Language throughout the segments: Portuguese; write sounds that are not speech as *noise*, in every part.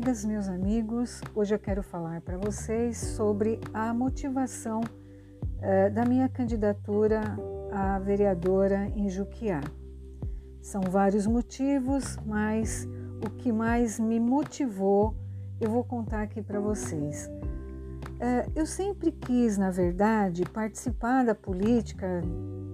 amigas, meus amigos. Hoje eu quero falar para vocês sobre a motivação uh, da minha candidatura a vereadora em Juquiá. São vários motivos, mas o que mais me motivou eu vou contar aqui para vocês. Uh, eu sempre quis, na verdade, participar da política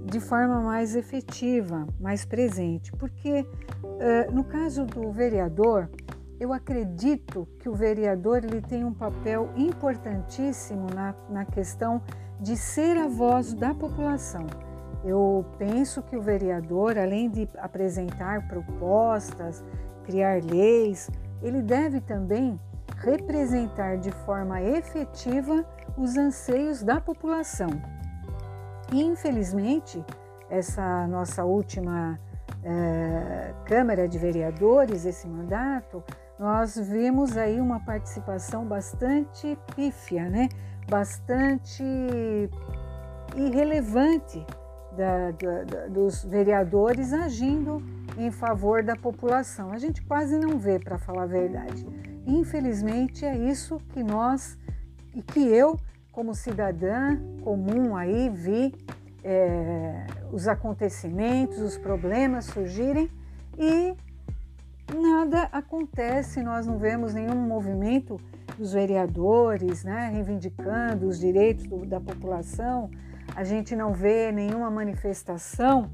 de forma mais efetiva, mais presente, porque uh, no caso do vereador, eu acredito que o vereador ele tem um papel importantíssimo na, na questão de ser a voz da população. Eu penso que o vereador, além de apresentar propostas, criar leis, ele deve também representar de forma efetiva os anseios da população. E, infelizmente, essa nossa última eh, Câmara de Vereadores, esse mandato, nós vimos aí uma participação bastante pífia, né? bastante irrelevante da, da, dos vereadores agindo em favor da população. A gente quase não vê, para falar a verdade. Infelizmente, é isso que nós e que eu, como cidadã comum, aí vi é, os acontecimentos, os problemas surgirem e nada acontece, nós não vemos nenhum movimento dos vereadores né, reivindicando os direitos do, da população, a gente não vê nenhuma manifestação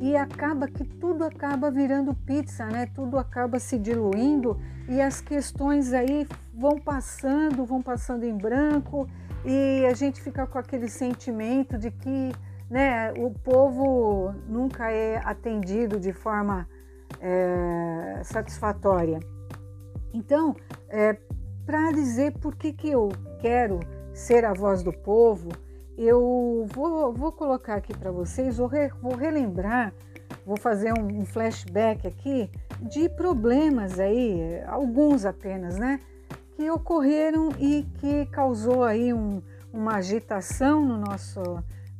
e acaba que tudo acaba virando pizza, né? Tudo acaba se diluindo e as questões aí vão passando, vão passando em branco e a gente fica com aquele sentimento de que né, o povo nunca é atendido de forma é, satisfatória. Então, é, para dizer por que, que eu quero ser a voz do povo, eu vou, vou colocar aqui para vocês, vou, re, vou, relembrar, vou fazer um, um, flashback aqui de problemas aí, alguns apenas, né? Que ocorreram e que causou aí um, uma agitação no nosso,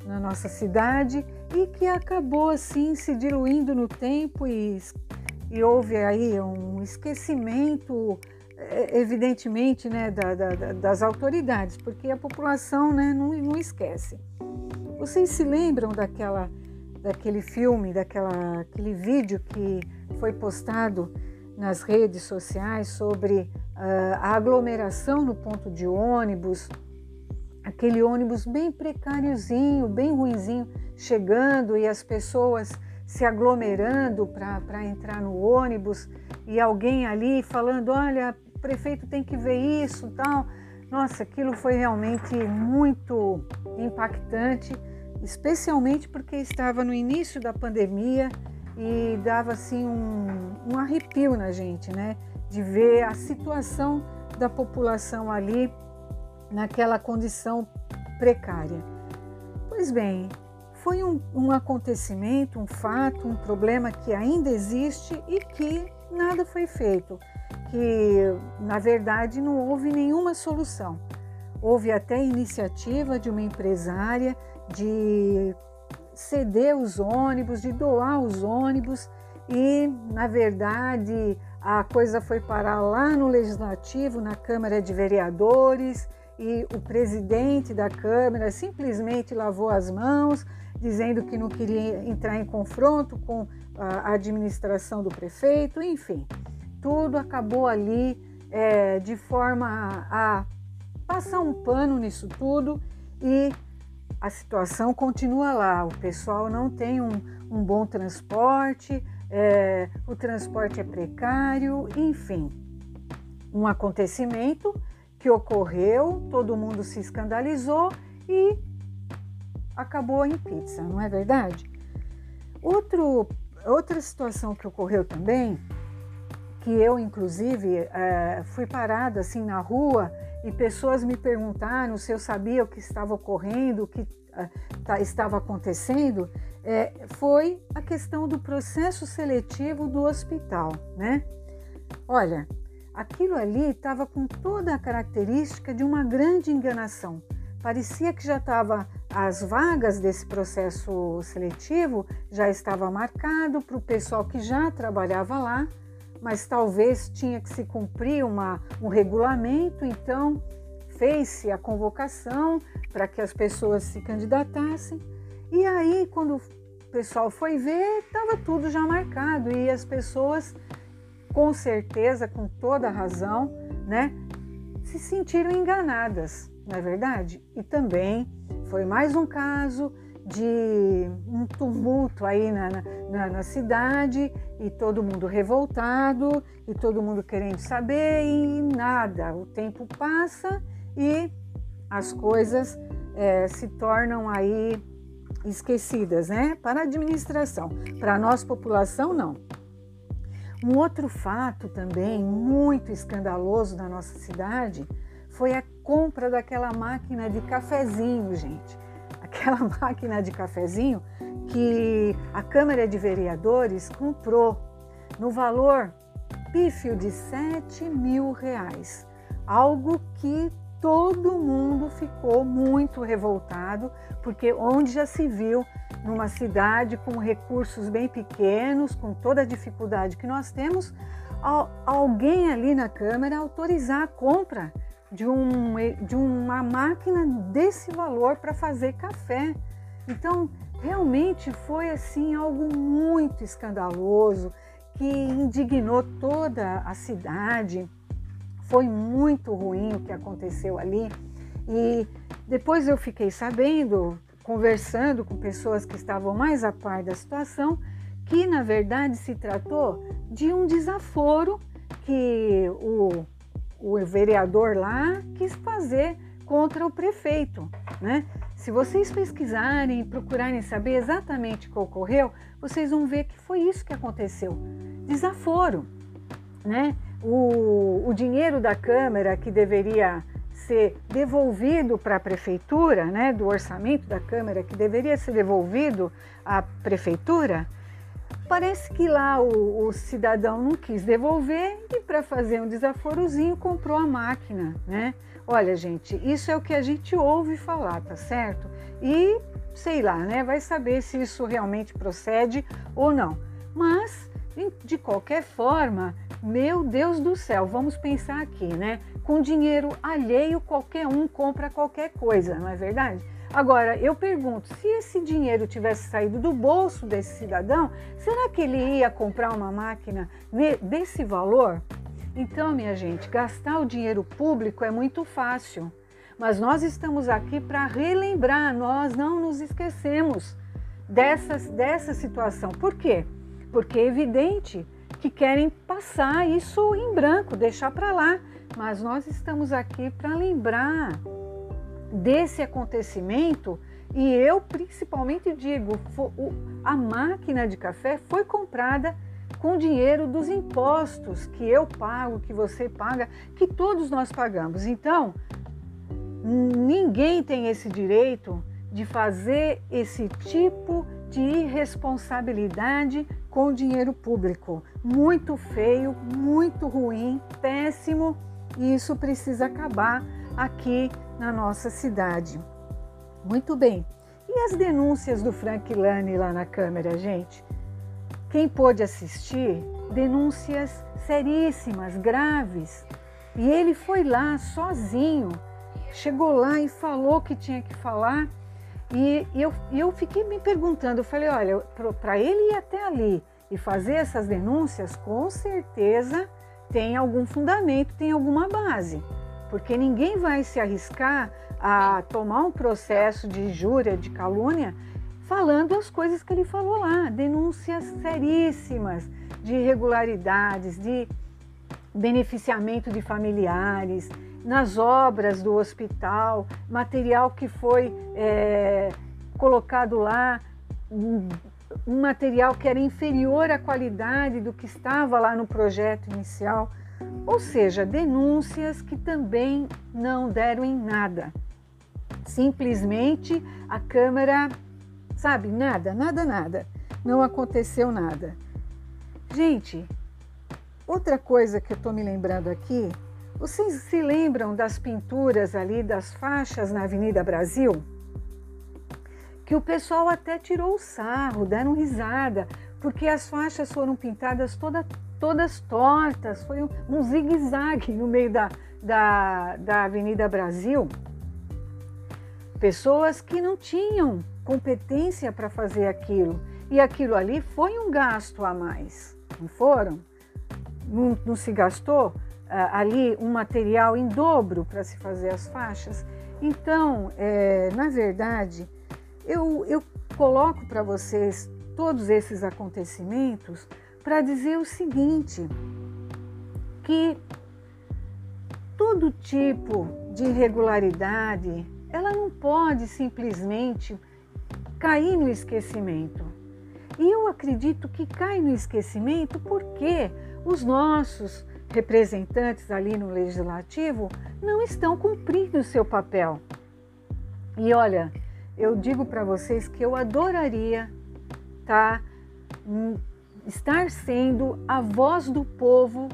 na nossa cidade e que acabou assim se diluindo no tempo e, e houve aí um esquecimento é, evidentemente né, da, da, das autoridades, porque a população né, não, não esquece. Vocês se lembram daquela, daquele filme, daquela, aquele vídeo que foi postado nas redes sociais sobre uh, a aglomeração no ponto de ônibus, aquele ônibus bem precáriozinho, bem ruinzinho, chegando e as pessoas se aglomerando para entrar no ônibus e alguém ali falando: olha, o prefeito tem que ver isso tal. Nossa, aquilo foi realmente muito impactante, especialmente porque estava no início da pandemia e dava assim um, um arrepio na gente, né? De ver a situação da população ali naquela condição precária. Pois bem, foi um, um, acontecimento, um fato, um problema que ainda existe e que nada foi feito, que na verdade não houve nenhuma solução. Houve até iniciativa de uma empresária de ceder os ônibus, de doar os ônibus e na verdade a coisa foi parar lá no legislativo, na Câmara de Vereadores e o presidente da Câmara simplesmente lavou as mãos, dizendo que não queria entrar em confronto com a administração do prefeito, enfim, tudo acabou ali é, de forma a, passar um pano nisso tudo e a situação continua lá. O pessoal não tem um, um bom transporte, é, o transporte é precário, enfim, um acontecimento que ocorreu, todo mundo se escandalizou e acabou em pizza, não é verdade? Outro, outra situação que ocorreu também, que eu inclusive é, fui parada assim na rua e pessoas me perguntaram se eu sabia o que estava ocorrendo, o que é, tá, estava acontecendo, é, foi a questão do processo seletivo do hospital, né? Olha, Aquilo ali estava com toda a característica de uma grande enganação. Parecia que já estava as vagas desse processo seletivo já estava marcado para o pessoal que já trabalhava lá, mas talvez tinha que se cumprir uma, um regulamento, então fez-se a convocação para que as pessoas se candidatassem. E aí, quando o pessoal foi ver, estava tudo já marcado e as pessoas, com certeza, com toda razão, né, se sentiram enganadas, não é verdade? E também foi mais um caso de um tumulto aí na, na, na, cidade e todo mundo revoltado e todo mundo querendo saber e nada. O tempo passa e as coisas é, se tornam aí esquecidas, né? Para a administração, para a nossa população, não. Um outro fato também muito escandaloso na nossa cidade foi a compra daquela máquina de cafezinho, gente *laughs* aquela máquina de cafezinho que a Câmara de Vereadores comprou no valor pífio de 7 mil reais. Algo que todo mundo ficou muito revoltado, porque onde já se viu numa cidade com recursos bem pequenos, com toda a dificuldade que nós temos, alguém ali na Câmara autorizar a compra de, um, de uma máquina desse valor para fazer café. Então, realmente foi assim algo muito escandaloso que indignou toda a cidade. Foi muito ruim o que aconteceu ali. E depois eu fiquei sabendo, conversando com pessoas que estavam mais a par da situação, que na verdade se tratou de um desaforo que o o vereador lá quis fazer contra o prefeito, né? Se vocês pesquisarem procurarem saber exatamente o que ocorreu, vocês vão ver que foi isso que aconteceu. Desaforo, né? O, o dinheiro da Câmara que deveria ser devolvido para a prefeitura, né, do orçamento da Câmara que deveria ser devolvido à prefeitura, Parece que lá o, o cidadão não quis devolver e para fazer um desaforozinho comprou a máquina, né? Olha, gente, isso é o que a gente ouve falar, tá certo? E sei lá, né? Vai saber se isso realmente procede ou não. Mas, de qualquer forma, meu Deus do céu, vamos pensar aqui, né? Com dinheiro alheio, qualquer um compra qualquer coisa, não é verdade? Agora, eu pergunto, se esse dinheiro tivesse saído do bolso desse cidadão, será que ele ia comprar uma máquina desse valor? Então, minha gente, gastar o dinheiro público é muito fácil, mas nós estamos aqui para relembrar, nós não nos esquecemos dessa, dessa situação. Por quê? Porque é evidente que querem passar isso em branco, deixar para lá, mas nós estamos aqui para lembrar desse acontecimento e eu principalmente digo, a máquina de café foi comprada com dinheiro dos impostos que eu pago, que você paga, que todos nós pagamos. Então, ninguém tem esse direito de fazer esse tipo de irresponsabilidade com dinheiro público. Muito feio, muito ruim, péssimo, e isso precisa acabar aqui na nossa cidade. Muito bem. E as denúncias do Frank Lane lá na Câmara, gente? Quem pôde assistir, denúncias seríssimas, graves. E ele foi lá sozinho, chegou lá e falou que tinha que falar. E eu, eu fiquei me perguntando, eu falei, olha, para ele ir até ali e fazer essas denúncias, com certeza tem algum fundamento, tem alguma base porque ninguém vai se arriscar a tomar um processo de injúria, de calúnia, falando as coisas que ele falou lá, denúncias seríssimas de irregularidades, de beneficiamento de familiares, nas obras do hospital, material que foi é, colocado lá, um material que era inferior à qualidade do que estava lá no projeto inicial. Ou seja, denúncias que também não deram em nada. Simplesmente a Câmara, sabe, nada, nada, nada. Não aconteceu nada. Gente, outra coisa que eu estou me lembrando aqui, vocês se lembram das pinturas ali das faixas na Avenida Brasil? Que o pessoal até tirou o sarro, deram risada, porque as faixas foram pintadas toda todas tortas, foi um, um zigue-zague no meio da, da, da Avenida Brasil. Pessoas que não tinham competência para fazer aquilo. E aquilo ali foi um gasto a mais, não foram? Não, não se gastou uh, ali um material em dobro para se fazer as faixas? Então, é, na verdade, eu, eu coloco para vocês todos esses acontecimentos para dizer o seguinte: que todo tipo de irregularidade ela não pode simplesmente cair no esquecimento. E eu acredito que cai no esquecimento porque os nossos representantes ali no legislativo não estão cumprindo o seu papel. E olha, eu digo para vocês que eu adoraria tá, estar sendo a voz do povo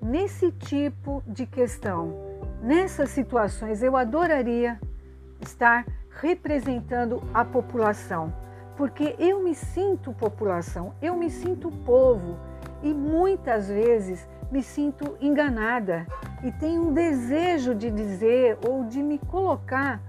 nesse tipo de questão. Nessas situações, eu adoraria estar representando a população, porque eu me sinto população, eu me sinto povo e muitas vezes me sinto enganada e tenho um desejo de dizer ou de me colocar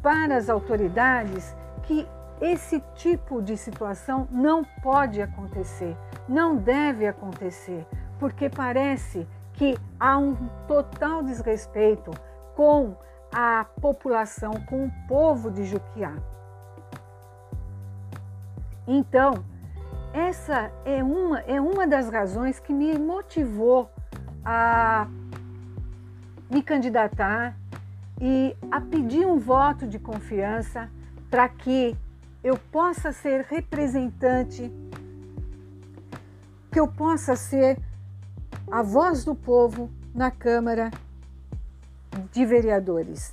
para as autoridades que esse tipo de situação não pode acontecer, não deve acontecer, porque parece que há um total desrespeito com a população, com o povo de Juquiá. Então, essa é uma, é uma das razões que me motivou a me candidatar e a pedir um voto de confiança para que eu possa ser representante, que eu possa ser a voz do povo na Câmara de Vereadores.